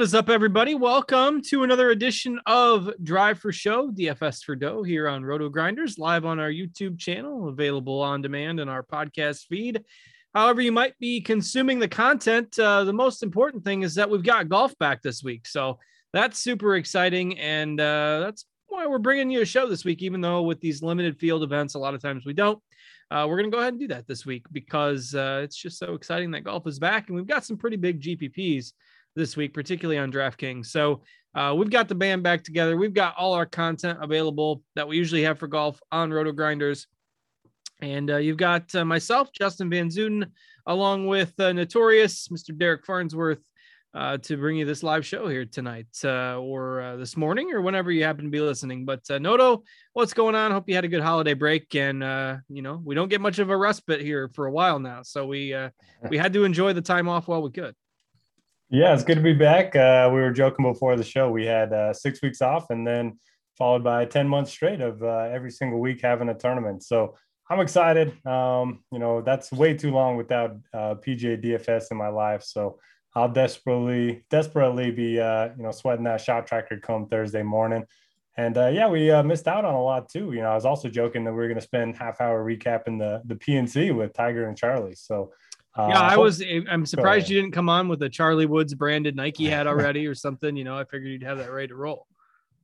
What is up, everybody? Welcome to another edition of Drive for Show, DFS for Dough, here on Roto Grinders, live on our YouTube channel, available on demand in our podcast feed. However, you might be consuming the content. Uh, the most important thing is that we've got golf back this week. So that's super exciting. And uh, that's why we're bringing you a show this week, even though with these limited field events, a lot of times we don't. Uh, we're going to go ahead and do that this week because uh, it's just so exciting that golf is back. And we've got some pretty big GPPs this week, particularly on DraftKings. So uh, we've got the band back together. We've got all our content available that we usually have for golf on Roto Grinders. And uh, you've got uh, myself, Justin Van Zuiden, along with uh, Notorious, Mr. Derek Farnsworth, uh, to bring you this live show here tonight uh, or this morning or whenever you happen to be listening. But Noto, what's going on? Hope you had a good holiday break. And, you know, we don't get much of a respite here for a while now. So we, uh, we had to enjoy the time off while we could. Yeah, it's good to be back. Uh, we were joking before the show. We had uh, six weeks off and then followed by 10 months straight of uh, every single week having a tournament. So I'm excited. Um, you know, that's way too long without uh, PGA DFS in my life. So I'll desperately, desperately be, uh, you know, sweating that shot tracker come Thursday morning. And uh, yeah, we missed out on a lot too. You know, I was also joking that we are going to spend half hour recapping the the PNC with Tiger and Charlie. So yeah, uh, I was. I'm surprised you didn't come on with a Charlie Woods branded Nike hat already or something. You know, I figured you'd have that ready to roll.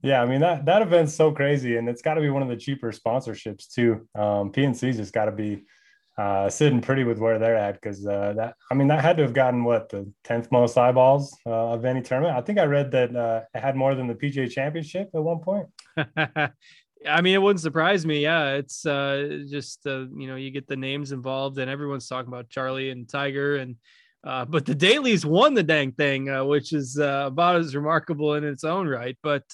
Yeah, I mean that that event's so crazy, and it's got to be one of the cheaper sponsorships too. Um, PNC's just got to be uh, sitting pretty with where they're at because uh, that I mean that had to have gotten what the tenth most eyeballs uh, of any tournament. I think I read that uh, it had more than the PGA Championship at one point. I mean, it wouldn't surprise me. Yeah, it's uh, just uh, you know you get the names involved, and everyone's talking about Charlie and Tiger, and but the Dalys won the dang thing, which is about as remarkable in its own right. But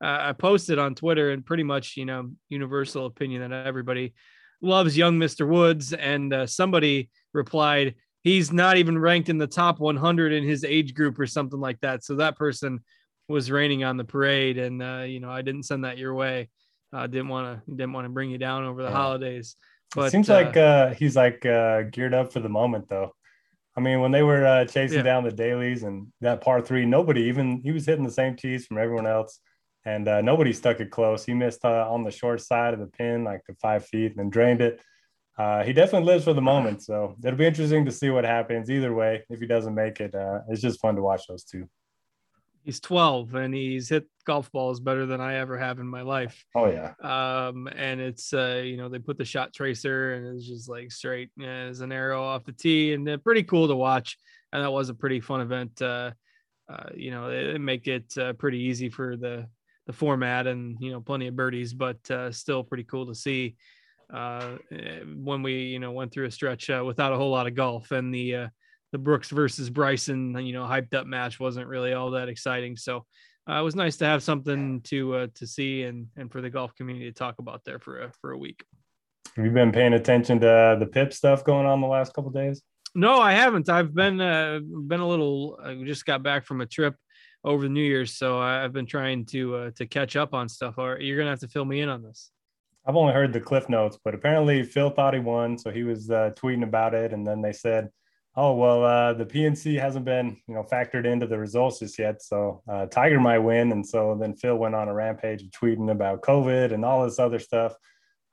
I posted on Twitter, and pretty much you know universal opinion that everybody loves young Mister Woods, and uh, somebody replied he's not even ranked in the top 100 in his age group or something like that. So that person was raining on the parade, and uh, you know I didn't send that your way. I didn't want to didn't want to bring you down over the Yeah. holidays. But, it seems uh, like uh, he's like uh, geared up for the moment, though. I mean, when they were uh, chasing Yeah. down the Dalys and that par three, nobody even he was hitting the same tees from everyone else, and uh, nobody stuck it close. He missed uh, on the short side of the pin, like the five feet, and then drained it. Uh, he definitely lives for the moment, so it'll be interesting to see what happens. Either way, if he doesn't make it, uh, it's just fun to watch those two. he's 12 and he's hit golf balls better than I ever have in my life. Oh yeah. Um, and it's uh, you know, they put the shot tracer and it's just like straight as an arrow off the tee, and pretty cool to watch. And that was a pretty fun event. Uh, uh, you know, it, it make it uh, pretty easy for the the format, and you know, plenty of birdies, but uh, still pretty cool to see uh, when we you know went through a stretch uh, without a whole lot of golf, and the uh, the Brooks versus Bryson, you know, hyped up match wasn't really all that exciting. So uh, it was nice to have something to uh, to see and and for the golf community to talk about there for a for a week. Have you been paying attention to the PIP stuff going on the last couple days? No, I haven't. I've been uh, been a little. I just got back from a trip over the New Year's, so I've been trying to uh, to catch up on stuff. Or you're gonna have to fill me in on this. I've only heard the cliff notes, but apparently Phil thought he won, so he was uh, tweeting about it, and then they said, "Oh well, uh, the PNC hasn't been you know factored into the results just yet, so uh, Tiger might win." And so then Phil went on a rampage of tweeting about COVID and all this other stuff,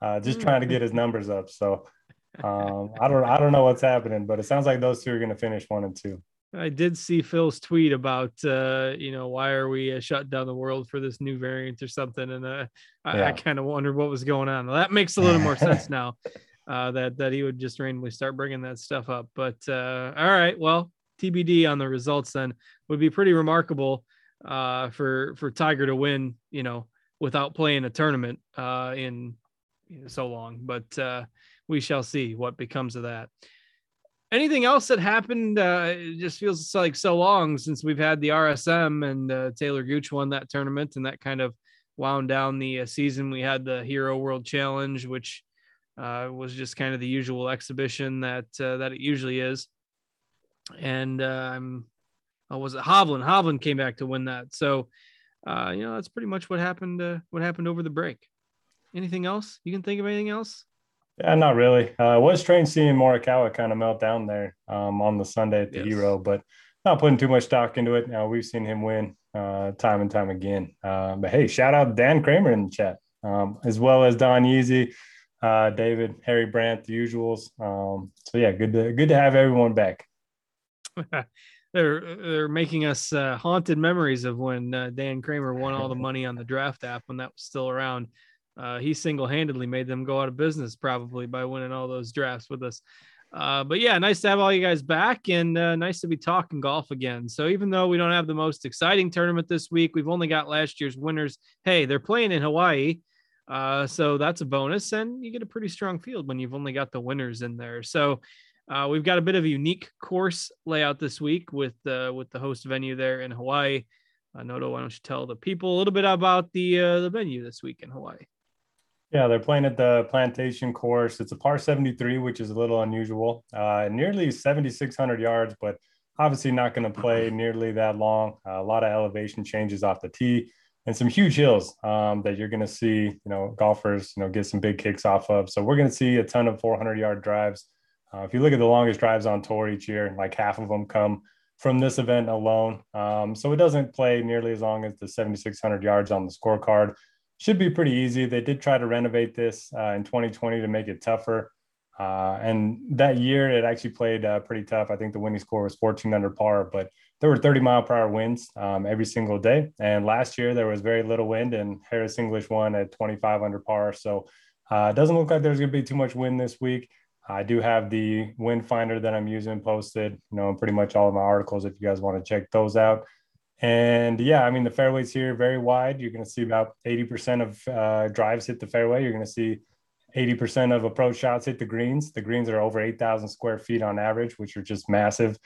uh, just trying to get his numbers up. So um, I don't I don't know what's happening, but it sounds like those two are going to finish one and two. I did see Phil's tweet about, uh, you know, why are we uh, shut down the world for this new variant or something? And uh, I, Yeah. I kind of wondered what was going on. Well, that makes a little more sense now uh, that that he would just randomly start bringing that stuff up. But uh, all right, well, TBD on the results then would be pretty remarkable uh, for for Tiger to win, you know, without playing a tournament uh, in you know, so long. But uh, we shall see what becomes of that anything else that happened uh it just feels like so long since we've had the rsm and uh, taylor gooch won that tournament and that kind of wound down the uh, season. We had the hero world challenge which uh was just kind of the usual exhibition that uh, that it usually is. And i'm oh, was it hovland? Hovland came back to win that. So uh you know that's pretty much what happened uh, what happened over the break. Anything else? You can think of anything else Yeah, not really. Uh, it was strange seeing Morikawa kind of melt down there um, on the Sunday at the Yes. Hero, but not putting too much stock into it. Uh, we've seen him win uh, time and time again. Uh, but hey, shout out Dan Kramer in the chat, um, as well as Don Yeezy, uh, David, Harry Brandt, the usuals. Um, so yeah, good to good to have everyone back. they're they're making us uh, haunted memories of when uh, Dan Kramer won all the money on the draft app when that was still around. Uh, he single-handedly made them go out of business probably by winning all those drafts with us. Uh, but yeah, nice to have all you guys back and uh, nice to be talking golf again. So even though we don't have the most exciting tournament this week, we've only got last year's winners. Hey, they're playing in Hawaii. Uh, so that's a bonus, and you get a pretty strong field when you've only got the winners in there. So uh, we've got a bit of a unique course layout this week with uh, with the host venue there in Hawaii. Uh, Noto, why don't you tell the people a little bit about the uh, the venue this week in Hawaii? Yeah, they're playing at the Plantation Course. It's a par 73, which is a little unusual. Uh, nearly 7,600 yards, but obviously not going to play nearly that long. Uh, a lot of elevation changes off the tee and some huge hills um, that you're going to see, you know, golfers, you know, get some big kicks off of. So we're going to see a ton of 400 yard drives. Uh, if you look at the longest drives on tour each year, like half of them come from this event alone. Um, so it doesn't play nearly as long as the 7,600 yards on the scorecard should be pretty easy. They did try to renovate this uh, in 2020 to make it tougher. Uh, and that year, it actually played uh, pretty tough. I think the winning score was 14 under par, but there were 30 mile per hour winds um, every single day. And last year, there was very little wind, and Harris English won at 25 under par. So uh, it doesn't look like there's going to be too much wind this week. I do have the wind finder that I'm using posted, you know, in pretty much all of my articles if you guys want to check those out. And yeah, I mean, the fairways here very wide. You're going to see about 80% of uh, drives hit the fairway. You're going to see 80% of approach shots hit the greens. The greens are over 8,000 square feet on average, which are just massive.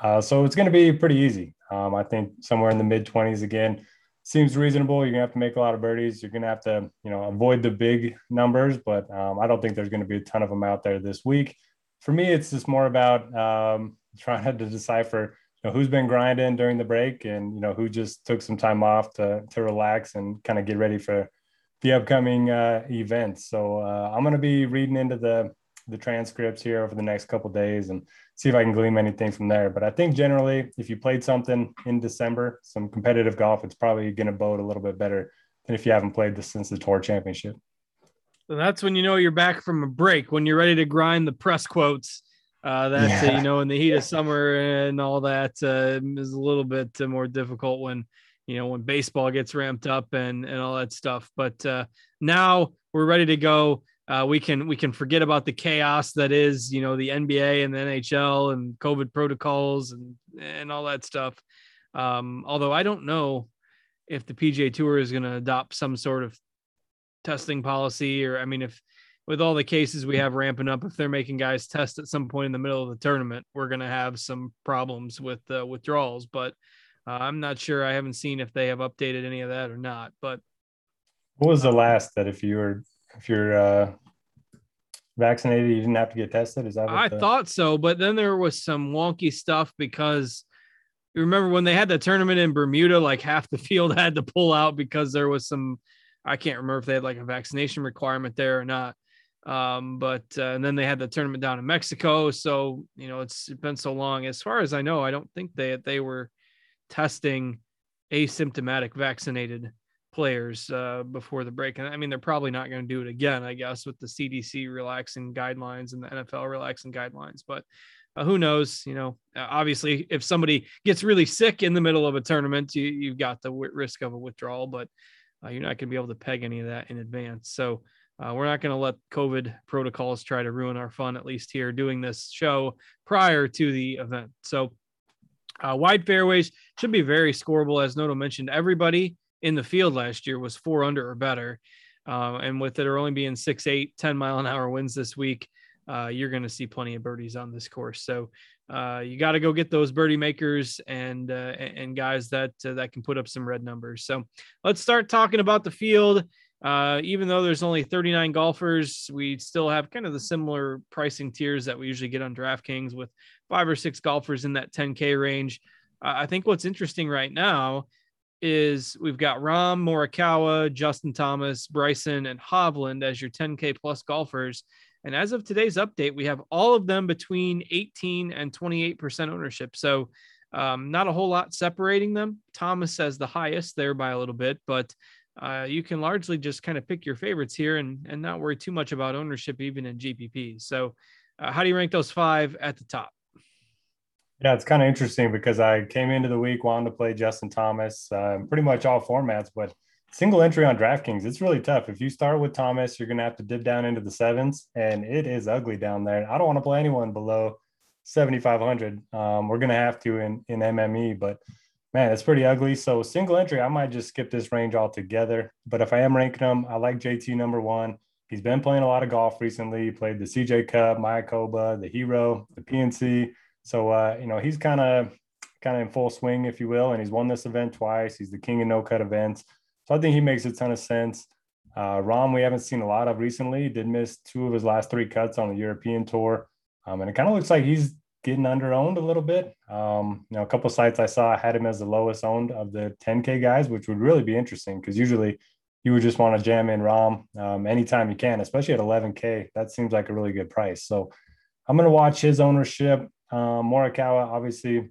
Uh, so it's going to be pretty easy. Um, I think somewhere in the mid 20s again seems reasonable. You're going to have to make a lot of birdies. You're going to have to, you know, avoid the big numbers, but um, I don't think there's going to be a ton of them out there this week. For me, it's just more about um, trying to decipher know, who's been grinding during the break and you know who just took some time off to to relax and kind of get ready for the upcoming uh, events. So uh, I'm going to be reading into the the transcripts here over the next couple days and see if I can glean anything from there. But I think generally, if you played something in December, some competitive golf, it's probably going to bode a little bit better than if you haven't played this since the Tour Championship. So that's when you know you're back from a break, when you're ready to grind the press quotes. Uh, that uh, Yeah. you know, in the heat of summer and all that uh, is a little bit uh, more difficult when you know, when baseball gets ramped up and and all that stuff. But uh, now we're ready to go. Uh, we can we can forget about the chaos that is, you know, the NBA and the NHL and COVID protocols and and all that stuff. Um, although I don't know if the PGA Tour is going to adopt some sort of testing policy, or I mean, if with all the cases we have ramping up, if they're making guys test at some point in the middle of the tournament, we're going to have some problems with uh, withdrawals. But uh, I'm not sure. I haven't seen if they have updated any of that or not. But what was the last that if you were if you're uh, vaccinated, you didn't have to get tested? Is that? I the... thought so, but then there was some wonky stuff because you remember when they had the tournament in Bermuda, like half the field had to pull out because there was some. I can't remember if they had like a vaccination requirement there or not. Um, but uh, and then they had the tournament down in Mexico. So you know it's been so long. As far as I know, I don't think they they were testing asymptomatic vaccinated players uh, before the break. And I mean, they're probably not going to do it again, I guess, with the CDC relaxing guidelines and the NFL relaxing guidelines. But uh, who knows? You know, uh, obviously, if somebody gets really sick in the middle of a tournament, you, have got the w- risk of a withdrawal, but uh, you're not going to be able to peg any of that in advance. So uh, we're not going to let COVID protocols try to ruin our fun, at least here doing this show prior to the event. So uh, wide fairways should be very scoreable. As Noto mentioned, everybody in the field last year was four under or better. Uh, and with it only being six, eight, 10 mile an hour winds this week, uh, you're going to see plenty of birdies on this course. So uh, you got to go get those birdie makers and uh, and guys that that can put up some red numbers. So let's start talking about the field. Uh, even though there's only 39 golfers, we still have kind of the similar pricing tiers that we usually get on DraftKings with five or six golfers in that 10K range. Uh, I think what's interesting right now is we've got Rahm, Morikawa, Justin Thomas, Bryson, and Hovland as your 10K plus golfers. And as of today's update, we have all of them between 18 and 28% ownership. So um, not a whole lot separating them. Thomas has the highest there by a little bit, but uh, you can largely just kind of pick your favorites here and, and not worry too much about ownership, even in GPPs. So, uh, how do you rank those five at the top? Yeah, it's kind of interesting because I came into the week wanting to play Justin Thomas, uh, pretty much all formats, but single entry on DraftKings, it's really tough. If you start with Thomas, you're going to have to dip down into the sevens, and it is ugly down there. I don't want to play anyone below 7,500. Um, we're going to have to in, in MME, but man, it's pretty ugly. So single entry, I might just skip this range altogether. But if I am ranking them, I like JT number one. He's been playing a lot of golf recently. He played the CJ Cup, Mayakoba, the Hero, the PNC. So uh, you know he's kind of kind of in full swing, if you will, and he's won this event twice. He's the king of no cut events. So I think he makes a ton of sense. Uh, Rahm, we haven't seen a lot of recently. He did miss two of his last three cuts on the European tour. Um, and it kind of looks like he's getting under owned a little bit. Um, you know, a couple sites I saw had him as the lowest owned of the 10K guys, which would really be interesting because usually you would just want to jam in Rahm um, anytime you can, especially at 11K. That seems like a really good price. So I'm going to watch his ownership. Um, Morikawa, obviously,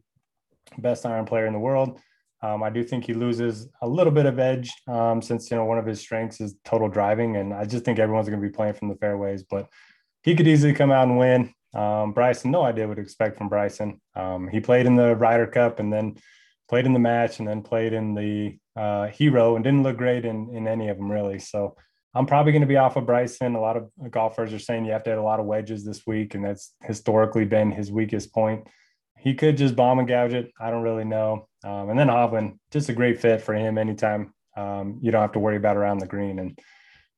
best iron player in the world. Um, I do think he loses a little bit of edge um, since you know one of his strengths is total driving, and I just think everyone's going to be playing from the fairways. But he could easily come out and win. Um, Bryson, no idea what to expect from Bryson. Um, he played in the Ryder Cup and then played in the match and then played in the uh, Hero and didn't look great in, in any of them really. So I'm probably going to be off of Bryson. A lot of golfers are saying you have to hit a lot of wedges this week, and that's historically been his weakest point. He could just bomb and gouge it. I don't really know. Um, and then Hovland, just a great fit for him anytime. Um, you don't have to worry about around the green, and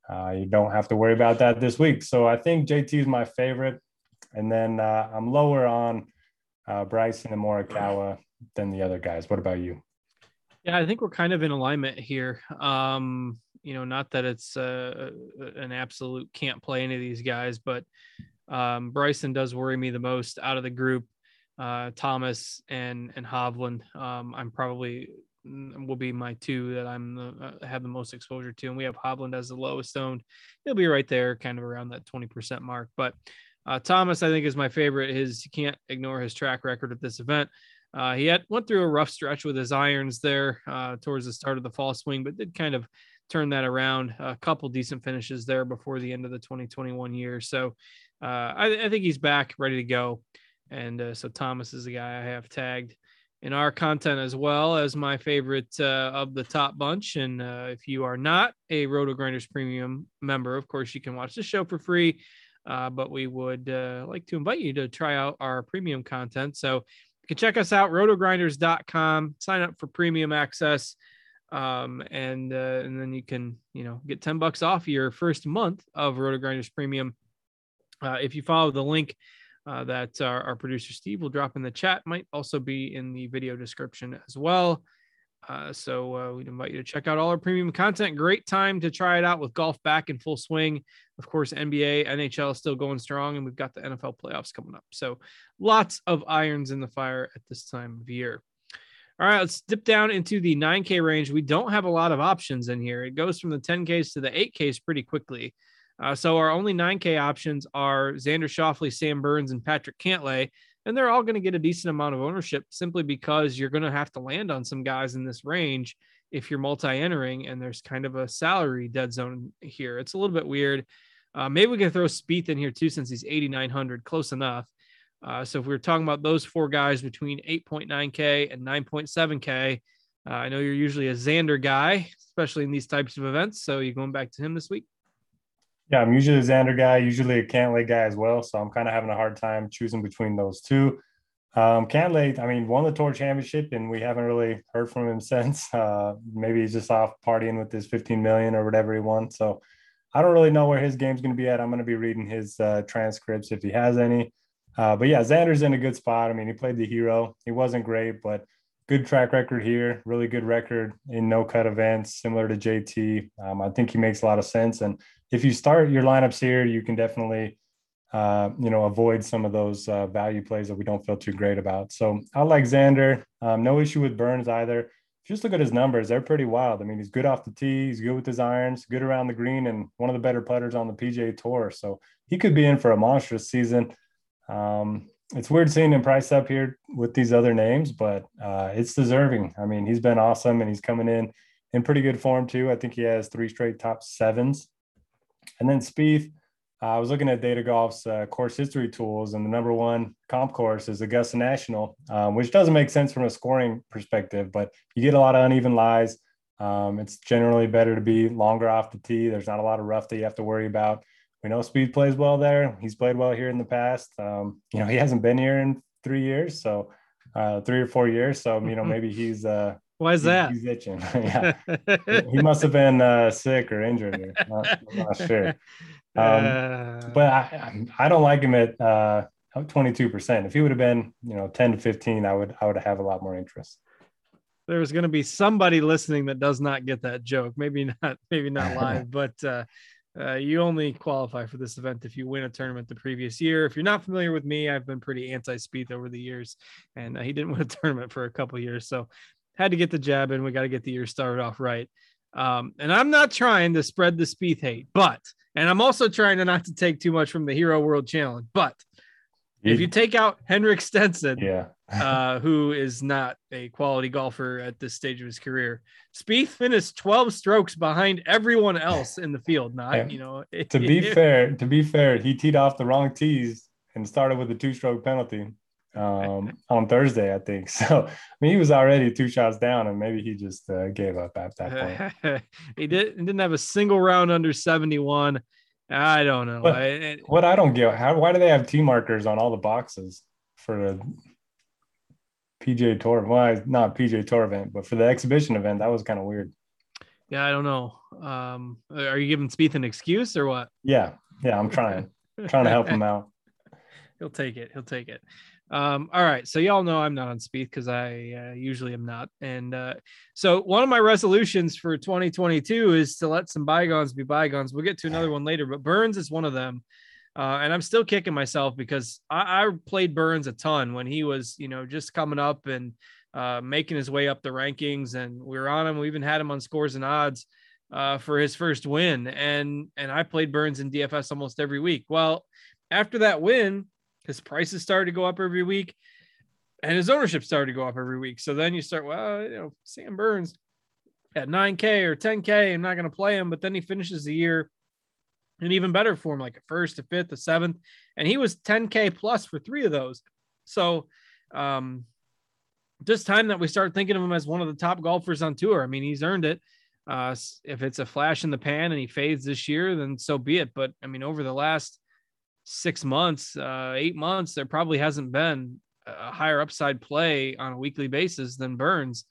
uh, you don't have to worry about that this week. So I think JT is my favorite. And then uh, I'm lower on uh, Bryson and Morikawa than the other guys. What about you? Yeah, I think we're kind of in alignment here. Um, you know, not that it's uh, an absolute can't play any of these guys, but um, Bryson does worry me the most out of the group. Uh, Thomas and and Hovland, um, I'm probably mm, will be my two that I'm the, uh, have the most exposure to, and we have Hovland as the lowest owned. He'll be right there, kind of around that 20% mark. But uh, Thomas, I think, is my favorite. His you can't ignore his track record at this event. Uh, he had went through a rough stretch with his irons there uh, towards the start of the fall swing, but did kind of turn that around. A couple decent finishes there before the end of the 2021 year. So uh, I, I, think he's back, ready to go. And uh, so Thomas is the guy I have tagged. in our content as well as my favorite uh, of the top bunch. And uh, if you are not a Roto Grinders Premium member, of course, you can watch the show for free. Uh, but we would uh, like to invite you to try out our premium content. So you can check us out, rotogrinders.com, sign up for premium access. Um, and uh, and then you can you know get 10 bucks off your first month of Rotogrinders Premium. Uh, if you follow the link uh, that our, our, producer Steve will drop in the chat, might also be in the video description as well. Uh, so uh, we'd invite you to check out all our premium content. Great time to try it out with golf back in full swing. Of course, NBA, NHL is still going strong, and we've got the NFL playoffs coming up. So lots of irons in the fire at this time of year. All right, let's dip down into the 9K range. We don't have a lot of options in here. It goes from the 10Ks to the 8Ks pretty quickly. Uh, so our only 9K options are Xander Schauffele, Sam Burns, and Patrick Cantlay and they're all going to get a decent amount of ownership simply because you're going to have to land on some guys in this range if you're multi-entering and there's kind of a salary dead zone here. It's a little bit weird. Uh, maybe we can throw Spieth in here too since he's 8,900, close enough. Uh, so if we are talking about those four guys between 8.9K and 9.7K, uh, I know you're usually a Xander guy, especially in these types of events. So you're going back to him this week? Yeah, I'm usually a Xander guy, usually a Cantlay guy as well. So I'm kind of having a hard time choosing between those two. Um, Cantlay, I mean, won the Tour Championship, and we haven't really heard from him since. Uh, maybe he's just off partying with his 15 million or whatever he won. So I don't really know where his game's going to be at. I'm going to be reading his uh, transcripts if he has any. Uh, but yeah, Xander's in a good spot. I mean, he played the hero. He wasn't great, but good track record here. Really good record in no cut events, similar to JT. Um, I think he makes a lot of sense. And if you start your lineups here, you can definitely, uh, you know, avoid some of those uh, value plays that we don't feel too great about. So Alexander, um, no issue with Burns either. Just look at his numbers; they're pretty wild. I mean, he's good off the tee, he's good with his irons, good around the green, and one of the better putters on the PGA Tour. So he could be in for a monstrous season. Um, it's weird seeing him priced up here with these other names, but uh, it's deserving. I mean, he's been awesome, and he's coming in in pretty good form too. I think he has three straight top sevens and then Spieth, uh, I was looking at Data Golf's uh, course history tools, and the number one comp course is Augusta National, um, which doesn't make sense from a scoring perspective, but you get a lot of uneven lies. Um, it's generally better to be longer off the tee. There's not a lot of rough that you have to worry about. We know Spieth plays well there. He's played well here in the past. Um, you know, he hasn't been here in three years, so uh, three or four years. So you know, maybe he's uh, why is that? He's itching. yeah, he must have been uh, sick or injured. Or not, I'm not sure. Um, uh... But I, I don't like him at uh, 22%. If he would have been, you know, 10 to 15, I would I would have a lot more interest. There's going to be somebody listening that does not get that joke. Maybe not. Maybe not live, but. Uh, uh, you only qualify for this event if you win a tournament the previous year. If you're not familiar with me, I've been pretty anti Spieth over the years, and uh, he didn't win a tournament for a couple years. So had to get the jab in. We got to get the year started off right. Um, and I'm not trying to spread the Spieth hate, but and I'm also trying to not to take too much from the Hero World Challenge. But if you take out Henrik Stenson, yeah, uh, who is not a quality golfer at this stage of his career, Spieth finished 12 strokes behind everyone else in the field. Not you know. to be fair, to be fair, he teed off the wrong tees and started with a two-stroke penalty um, on Thursday, I think. So, I mean, he was already two shots down, and maybe he just uh, gave up at that point. he didn't didn't have a single round under seventy one. I don't know. I, what I don't get how why do they have T markers on all the boxes for the PGA Tour? Well, not PGA Tour event, but for the exhibition event, that was kind of weird. Yeah, I don't know. Um, are you giving Spieth an excuse or what? Yeah, yeah, I'm trying, trying to help him out. He'll take it. He'll take it. Um, all right, so y'all know I'm not on Spieth because I uh, usually am not, and uh, so one of my resolutions for 2022 is to let some bygones be bygones. We'll get to another one later, but Burns is one of them, uh, and I'm still kicking myself because I, I, played Burns a ton when he was, you know, just coming up and uh, making his way up the rankings, and we were on him. We even had him on scores and odds uh, for his first win, and and I played Burns in DFS almost every week. Well, after that win his prices started to go up every week and his ownership started to go up every week. So then you start, well, you know, Sam Burns at 9K or 10K, I'm not going to play him. But then he finishes the year in even better form, like a first, a fifth, a seventh. And he was 10K plus for three of those. So, um, just time that we start thinking of him as one of the top golfers on tour. I mean, he's earned it. Uh, if it's a flash in the pan and he fades this year, then so be it. But I mean, over the last six months, uh, eight months, there probably hasn't been a higher upside play on a weekly basis than Burns,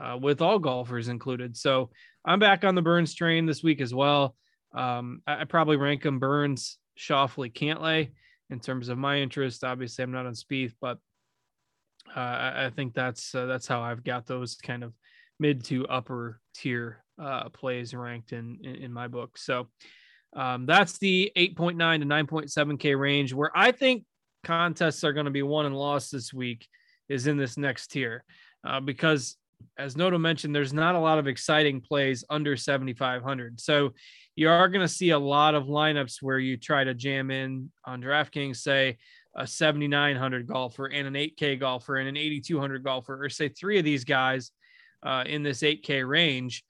uh, with all golfers included. So I'm back on the Burns train this week as well. Um, I, I, probably rank him Burns, Schauffele, Cantlay in terms of my interest. Obviously, I'm not on Spieth, but uh, I, I, think that's uh, that's how I've got those kind of mid to upper tier uh, plays ranked in, in, in my book. So um, that's the 8.9 to 9.7k range where I think contests are going to be won and lost this week is in this next tier uh, because as Noto mentioned, there's not a lot of exciting plays under 7,500. So you are going to see a lot of lineups where you try to jam in on DraftKings, say a 7,900 golfer and an 8K golfer and an 8,200 golfer, or say three of these guys uh, in this 8K range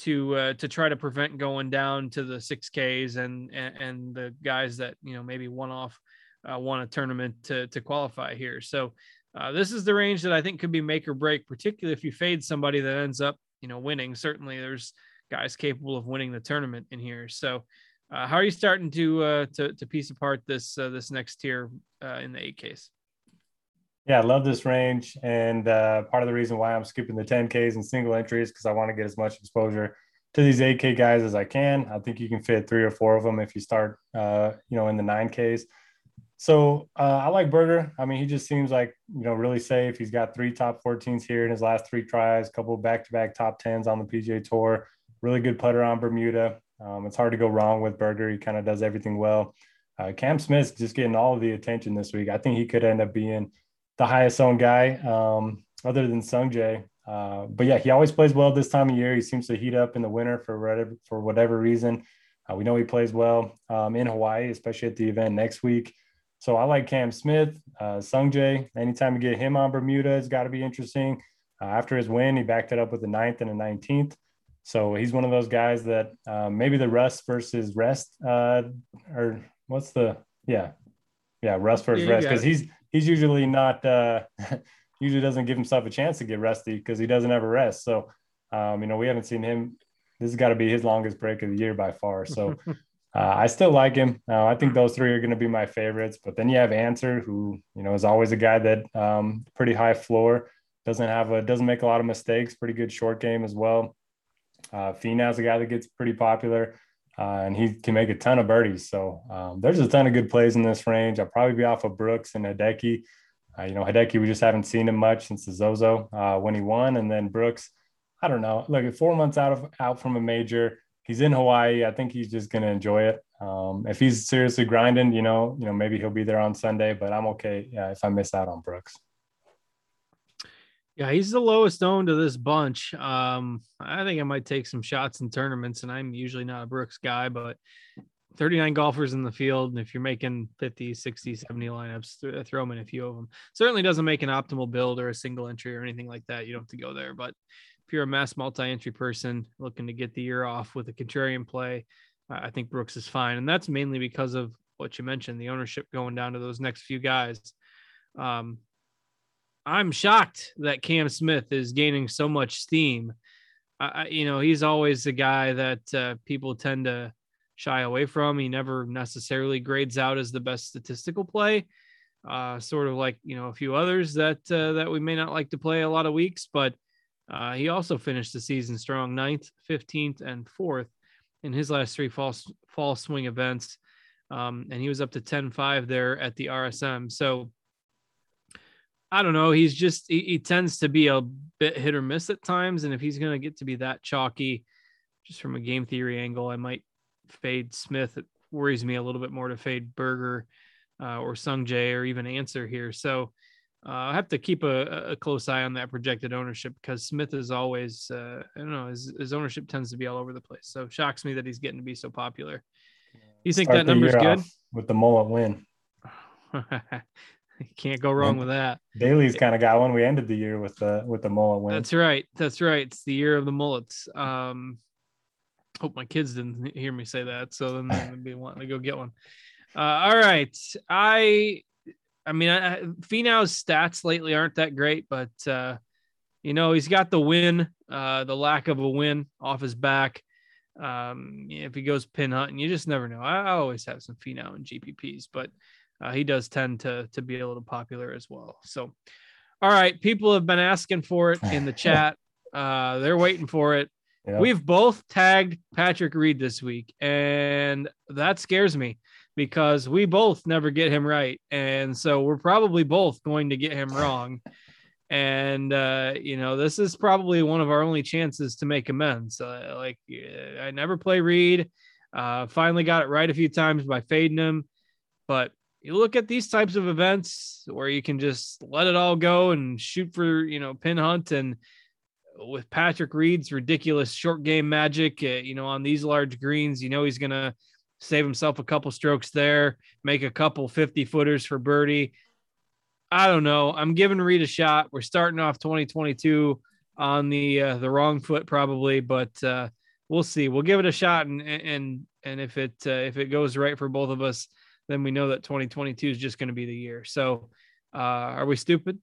to uh, to try to prevent going down to the 6Ks and, and, and the guys that you know maybe one off uh, won a tournament to to qualify here. So uh, this is the range that I think could be make or break, particularly if you fade somebody that ends up, you know, winning. Certainly, there's guys capable of winning the tournament in here. So, uh, how are you starting to uh, to to piece apart this uh, this next tier in the eight case? Yeah, I love this range, and uh, part of the reason why I'm skipping the 10Ks and single entries because I want to get as much exposure to these 8K guys as I can. I think you can fit three or four of them if you start, uh, you know, in the 9Ks. So uh, I like Berger. I mean, he just seems like you know really safe. He's got three top 14s here in his last three tries, a couple back-to-back top 10s on the PGA Tour. Really good putter on Bermuda. Um, it's hard to go wrong with Berger. He kind of does everything well. Uh, Cam Smith's just getting all of the attention this week. I think he could end up being the highest owned guy, um, other than Sungjae. Uh, but yeah, he always plays well this time of year. He seems to heat up in the winter for whatever for whatever reason. Uh, we know he plays well um, in Hawaii, especially at the event next week. So I like Cam Smith, uh, Sungjae. Anytime you get him on Bermuda, it's got to be interesting. Uh, after his win, he backed it up with a ninth and a 19th. So he's one of those guys that um, maybe the rust versus rest, uh, or what's the yeah, yeah, rust versus yeah, rest because he's he's usually not uh, usually doesn't give himself a chance to get rusty because he doesn't ever rest. So um, you know we haven't seen him. This has got to be his longest break of the year by far. So Uh, I still like him. Uh, I think those three are going to be my favorites. But then you have Ancer, who you know is always a guy that um, pretty high floor, doesn't have a doesn't make a lot of mistakes, pretty good short game as well. Uh, Finau's a guy that gets pretty popular, uh, and he can make a ton of birdies. So um, there's a ton of good plays in this range. I'll probably be off of Brooks and Hideki. Uh, you know, Hideki, we just haven't seen him much since the Zozo uh, when he won, and then Brooks. I don't know. Look, four months out of out from a major he's in Hawaii. I think he's just going to enjoy it. Um, if he's seriously grinding, you know, you know, maybe he'll be there on Sunday, but I'm okay yeah, if I miss out on Brooks. Yeah, he's the lowest owned of this bunch. Um, I think I might take some shots in tournaments, and I'm usually not a Brooks guy, but 39 golfers in the field. And if you're making 50, 60, 70 lineups, throw them in a few of them. Certainly doesn't make an optimal build or a single entry or anything like that. You don't have to go there, but if you're a mass multi-entry person looking to get the year off with a contrarian play, I think Brooks is fine, and that's mainly because of what you mentioned, the ownership going down to those next few guys. Um, I'm shocked that Cam Smith is gaining so much steam. I, you know, he's always the guy that uh, people tend to shy away from. He never necessarily grades out as the best statistical play. Uh, sort of like you know a few others that uh, that we may not like to play a lot of weeks, but uh, he also finished the season strong, ninth, 15th, and fourth in his last three fall, fall swing events. Um, and he was up to 10 5 there at the RSM. So I don't know. He's just, he, he tends to be a bit hit or miss at times. And if he's going to get to be that chalky, just from a game theory angle, I might fade Smith. It worries me a little bit more to fade Berger uh, or Sungjae or even Ancer here. So, uh, I have to keep a, a, close eye on that projected ownership because Smith is always, uh, I don't know, his, his ownership tends to be all over the place. So shocks me that he's getting to be so popular. You think Start that number's good? With the mullet win. can't go wrong with that. Daly's kind of got one. We ended the year with the with the mullet win. That's right. That's right. It's the year of the mullets. Um, hope my kids didn't hear me say that, so then they'll be wanting to go get one. Uh, all right, I I mean, I, Finau's stats lately aren't that great, but uh, you know, he's got the win, uh, the lack of a win off his back. Um, if he goes pin hunting, you just never know. I, I always have some Finau and GPPs, but uh, he does tend to to be a little popular as well. So, all right, people have been asking for it in the chat. Uh, they're waiting for it. Yeah. We've both tagged Patrick Reed this week, and that scares me because we both never get him right. And so we're probably both going to get him wrong. And, uh, you know, this is probably one of our only chances to make amends. Uh, like, I never play Reed. Uh, finally got it right a few times by fading him. But you look at these types of events where you can just let it all go and shoot for, you know, pin hunt. And with Patrick Reed's ridiculous short game magic, uh, you know, on these large greens, you know, he's going to save himself a couple strokes there, make a couple 50 footers for birdie. I don't know. I'm giving Reed a shot. We're starting off 2022 on the uh, the wrong foot probably, but uh, we'll see. We'll give it a shot, and and and if it uh, if it goes right for both of us, then we know that 2022 is just going to be the year. So, uh, are we stupid?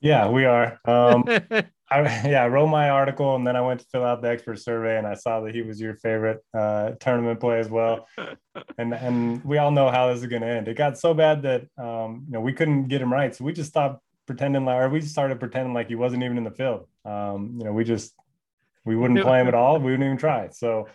Yeah, we are. Um, I, yeah, I wrote my article and then I went to fill out the expert survey and I saw that he was your favorite uh, tournament play as well. And and we all know how this is going to end. It got so bad that um, you know we couldn't get him right, so we just stopped pretending like, or we started pretending like he wasn't even in the field. Um, you know, we just we wouldn't play him at all. We wouldn't even try. So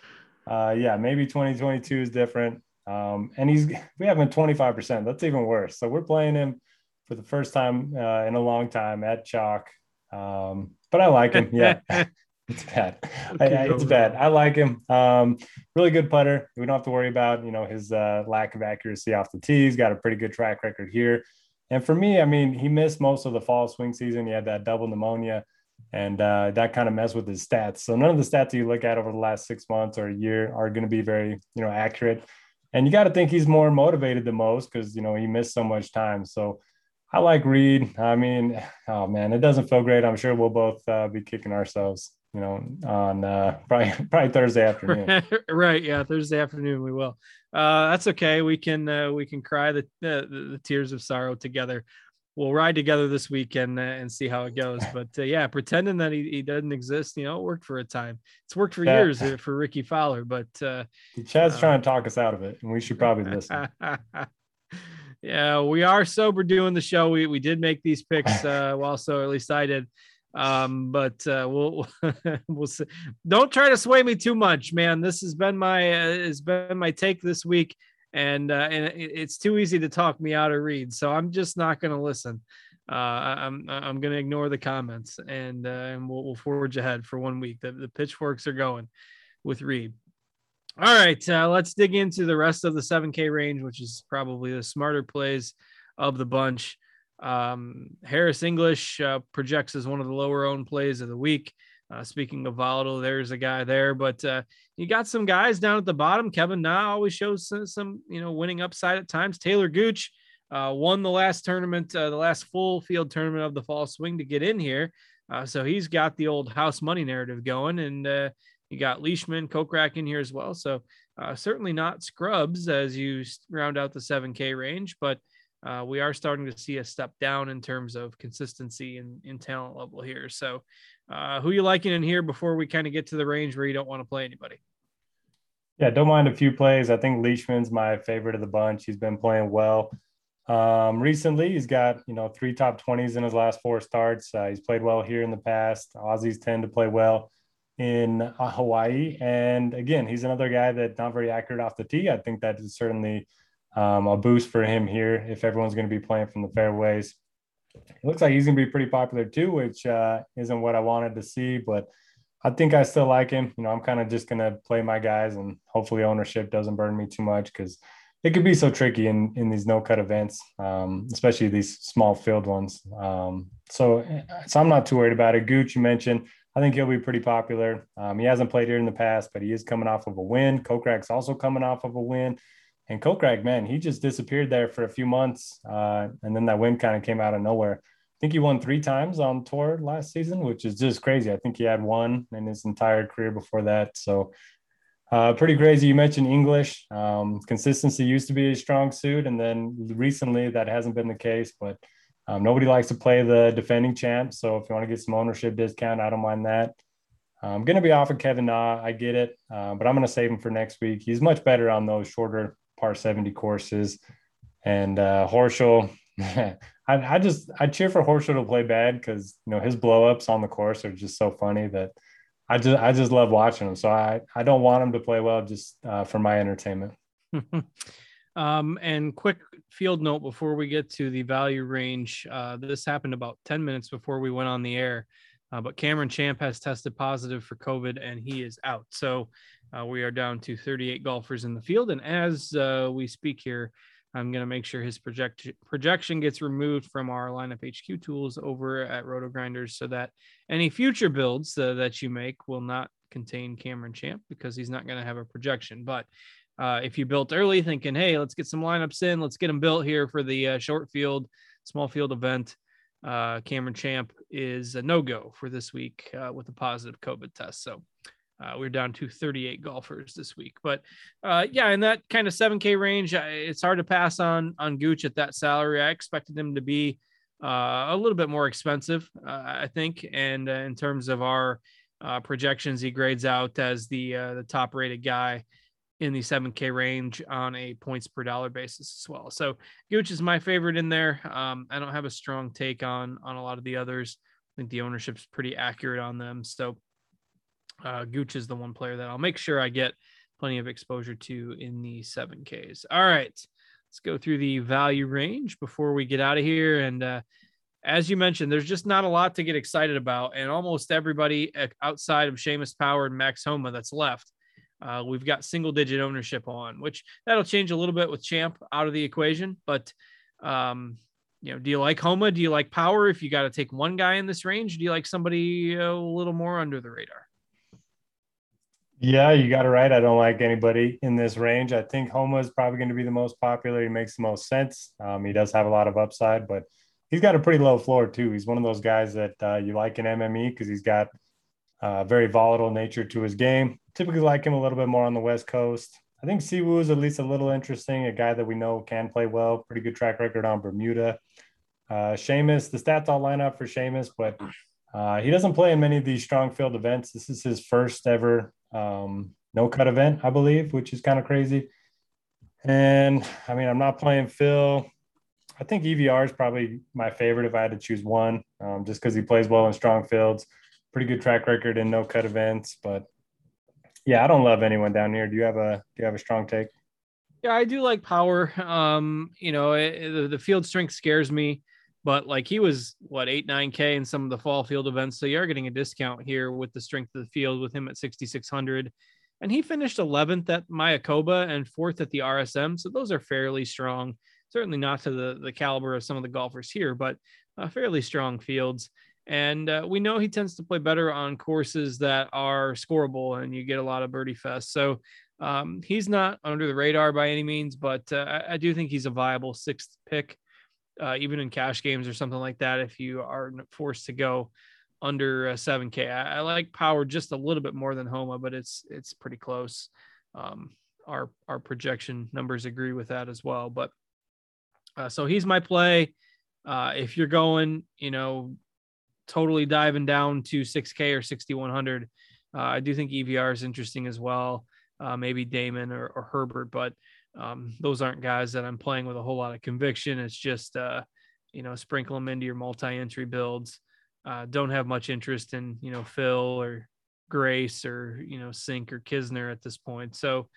uh, yeah, maybe 2022 is different. Um, and he's we have him 25 percent. That's even worse. So we're playing him for the first time uh, in a long time at chalk. Um, but I like him. Yeah, it's bad. I, I, it's bad. I like him. Um, really good putter. We don't have to worry about you know his uh, lack of accuracy off the tee. He's got a pretty good track record here. And for me, I mean, he missed most of the fall swing season. He had that double pneumonia, and uh, that kind of messed with his stats. So none of the stats you look at over the last six months or a year are going to be very you know accurate. And you got to think he's more motivated than most because you know he missed so much time. So I like Reed. I mean, oh man, it doesn't feel great. I'm sure we'll both uh, be kicking ourselves, you know, on uh, probably probably Thursday afternoon. right? Yeah, Thursday afternoon we will. Uh, that's okay. We can uh, we can cry the, the, the tears of sorrow together. We'll ride together this weekend uh, and see how it goes. But uh, yeah, pretending that he, he doesn't exist, you know, it worked for a time. It's worked for yeah. years uh, for Rickie Fowler, but uh, Chad's trying to talk us out of it, and we should probably listen. yeah, we are sober doing the show. We we did make these picks uh well, so at least I did. Um, but uh, we'll we'll see. Don't try to sway me too much, man. This has been my uh, has been my take this week, and uh, and it's too easy to talk me out of Reed. So I'm just not going to listen. Uh, I'm I'm going to ignore the comments, and uh, and we'll, we'll forge ahead for one week. The, the pitchforks are going with Reed. All right, uh, let's dig into the rest of the 7K range, which is probably the smarter plays of the bunch. Um, Harris English uh, projects as one of the lower owned plays of the week. Uh, speaking of volatile, there's a guy there, but uh, you got some guys down at the bottom. Kevin Na always shows some, some, you know, winning upside at times. Taylor Gooch uh, won the last tournament, uh, the last full field tournament of the fall swing to get in here. Uh, so he's got the old house money narrative going, and uh, you got Leishman, Kokrak in here as well. So certainly not scrubs as you round out the 7K range, but uh, we are starting to see a step down in terms of consistency and in, talent level here. So uh, who you liking in here before we kind of get to the range where you don't want to play anybody? Yeah, don't mind a few plays. I think Leishman's my favorite of the bunch. He's been playing well. Um, recently, he's got you know three top 20s in his last four starts. Uh, he's played well here in the past. Aussies tend to play well in uh, Hawaii. And again, he's another guy that not very accurate off the tee. I think that is certainly um, a boost for him here if everyone's going to be playing from the fairways. It looks like he's going to be pretty popular too, which uh, isn't what I wanted to see, but I think I still like him. You know, I'm kind of just going to play my guys and hopefully ownership doesn't burn me too much because it could be so tricky in, in these no cut events, um, especially these small field ones. Um, so, so I'm not too worried about it. Gooch, you mentioned, I think he'll be pretty popular. Um, he hasn't played here in the past, but he is coming off of a win. Kokrak's also coming off of a win. And Kokrak, man, he just disappeared there for a few months. Uh, and then that win kind of came out of nowhere. I think he won three times on tour last season, which is just crazy. I think he had one in his entire career before that. So uh, pretty crazy. You mentioned English. Um, consistency used to be a strong suit. And then recently that hasn't been the case. But Um, nobody likes to play the defending champ. So if you want to get some ownership discount, I don't mind that. I'm going to be off of Kevin Na. I get it, uh, but I'm going to save him for next week. He's much better on those shorter par 70 courses. And uh, Horschel, I, I, just I cheer for Horschel to play bad because you know his blowups on the course are just so funny that I just I just love watching him. So I I don't want him to play well just uh, for my entertainment. um, and quick field note before we get to the value range. Uh, this happened about 10 minutes before we went on the air. Uh, but Cameron Champ has tested positive for COVID and he is out. So uh, we are down to 38 golfers in the field. And as uh, we speak here, I'm going to make sure his project- projection gets removed from our lineup HQ tools over at RotoGrinders so that any future builds uh, that you make will not contain Cameron Champ because he's not going to have a projection. But uh, if you built early thinking, hey, let's get some lineups in, let's get them built here for the uh, short field, small field event, uh, Cameron Champ is a no go for this week uh, with a positive COVID test. So uh, we're down to 38 golfers this week. But uh, yeah, in that kind of 7K range, it's hard to pass on on Gooch at that salary. I expected him to be uh, a little bit more expensive, uh, I think. And in terms of our projections, he grades out as the the top rated guy in the 7K range on a points per dollar basis as well. So Gooch is my favorite in there. Um, I don't have a strong take on on a lot of the others. I think the ownership's pretty accurate on them. So uh, Gooch is the one player that I'll make sure I get plenty of exposure to in the 7Ks. All right, let's go through the value range before we get out of here. And uh, as you mentioned, there's just not a lot to get excited about. And almost everybody outside of Seamus Power and Max Homa that's left uh, we've got single digit ownership on, which that'll change a little bit with Champ out of the equation. But, um, you know, do you like Homa? Do you like Power? If you got to take one guy in this range, do you like somebody a little more under the radar? Yeah, you got it right. I don't like anybody in this range. I think Homa is probably going to be the most popular. He makes the most sense. Um, he does have a lot of upside, but he's got a pretty low floor too. He's one of those guys that uh, you like in MME because he's got uh, very volatile nature to his game. Typically like him a little bit more on the West Coast. I think Siwoo is at least a little interesting, a guy that we know can play well, pretty good track record on Bermuda. Uh, Seamus, the stats all line up for Seamus, but uh, he doesn't play in many of these strong field events. This is his first ever um, no cut event, I believe, which is kind of crazy. And I mean, I'm not playing Phil. I think EVR is probably my favorite if I had to choose one, um, just because he plays well in strong fields pretty good track record in no cut events. But yeah, I don't love anyone down here. Do you have a do you have a strong take? Yeah, I do like power. Um, you know, it, the, the field strength scares me, but like he was what eight nine k in some of the fall field events, so you are getting a discount here with the strength of the field with him at sixty six hundred. And he finished 11th at Mayakoba and fourth at the RSM. So those are fairly strong. Certainly not to the, the caliber of some of the golfers here, but uh, fairly strong fields. And uh, we know he tends to play better on courses that are scoreable and you get a lot of birdie fest. So um, he's not under the radar by any means, but uh, I, I, do think he's a viable sixth pick, uh, even in cash games or something like that. If you are forced to go under 7K, I, I, like Power just a little bit more than Homa, but it's it's pretty close. Um, our our projection numbers agree with that as well. But uh, so he's my play. Uh, if you're going, you know, totally diving down to 6K or 6100. Uh, I do think EVR is interesting as well. Uh, maybe Dahmen or, or Herbert, but um, those aren't guys that I'm playing with a whole lot of conviction. It's just, uh, you know, sprinkle them into your multi-entry builds. Uh, don't have much interest in, you know, Phil or Grace or, you know, Cink or Kisner at this point. So,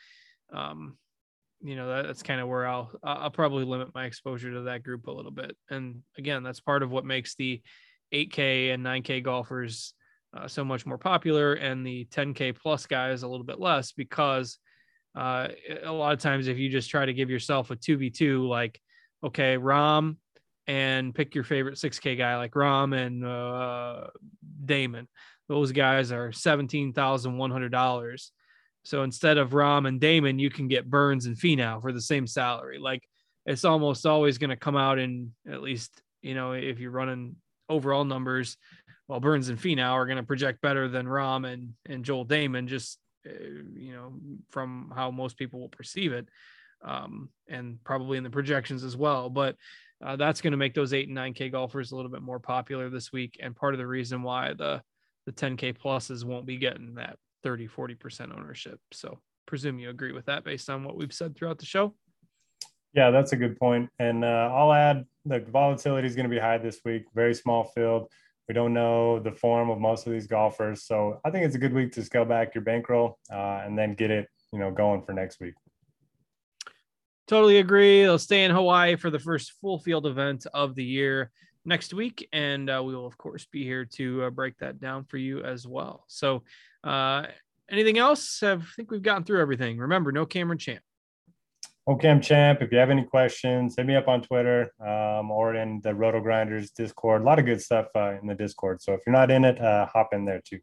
um, you know, that, that's kind of where I'll, I'll probably limit my exposure to that group a little bit. And again, that's part of what makes the 8K and 9K golfers uh, so much more popular, and the 10K plus guys a little bit less because uh, a lot of times if you just try to give yourself a 2v2, like, okay, Rahm and pick your favorite 6K guy like Rahm and uh, Dahmen, those guys are $17,100. So instead of Rahm and Dahmen you can get Burns and Finau for the same salary. Like it's almost always going to come out in at least, you know, if you're running overall numbers, well Burns and Finau are going to project better than Rahm and, and Joel Dahmen just, you know, from how most people will perceive it. Um, and probably in the projections as well. But uh, that's going to make those eight and 9K golfers a little bit more popular this week. And part of the reason why the, the 10K pluses won't be getting that 30, 40% ownership. So presume you agree with that based on what we've said throughout the show. Yeah, that's a good point. And uh, I'll add the volatility is going to be high this week, very small field. We don't know the form of most of these golfers. So I think it's a good week to scale back your bankroll uh, and then get it, you know, going for next week. Totally agree. They'll stay in Hawaii for the first full field event of the year next week. And uh, we will, of course, be here to uh, break that down for you as well. So, uh, anything else? I think we've gotten through everything. Remember, no Cameron Champ. OCAM Champ, if you have any questions, hit me up on Twitter um, or in the RotoGrinders Discord. A lot of good stuff uh, in the Discord. So if you're not in it, uh, hop in there too.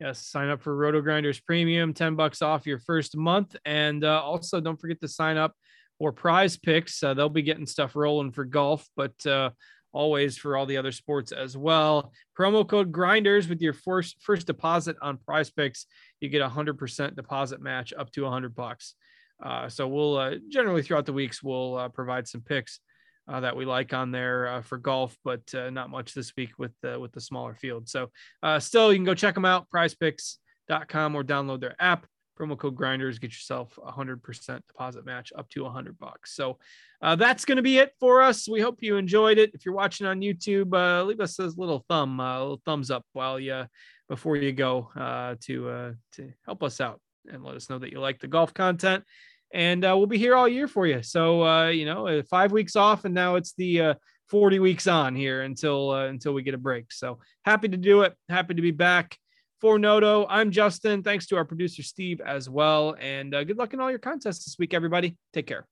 Yes, sign up for RotoGrinders Premium, 10 bucks off your first month. And uh, also don't forget to sign up for PrizePicks. Uh, they'll be getting stuff rolling for golf, but uh, always for all the other sports as well. Promo code grinders with your first first deposit on PrizePicks, you get a hundred percent deposit match up to a hundred bucks. Uh, so we'll uh, generally throughout the weeks we'll uh, provide some picks uh, that we like on there uh, for golf, but uh, not much this week with the with the smaller field. So still, you can go check them out, PrizePicks.com, or download their app. Promo code Grinders, get yourself a hundred percent deposit match up to a hundred bucks. So that's going to be it for us. We hope you enjoyed it. If you're watching on YouTube, leave us a little thumb, a little thumbs up while you before you go to to help us out and let us know that you like the golf content and uh, we'll be here all year for you. So uh, you know, uh, five weeks off, and now it's the uh, 40 weeks on here until uh, until we get a break. So happy to do it. Happy to be back for Noto. I'm Justin. Thanks to our producer Steve as well, and uh, good luck in all your contests this week, everybody. Take care.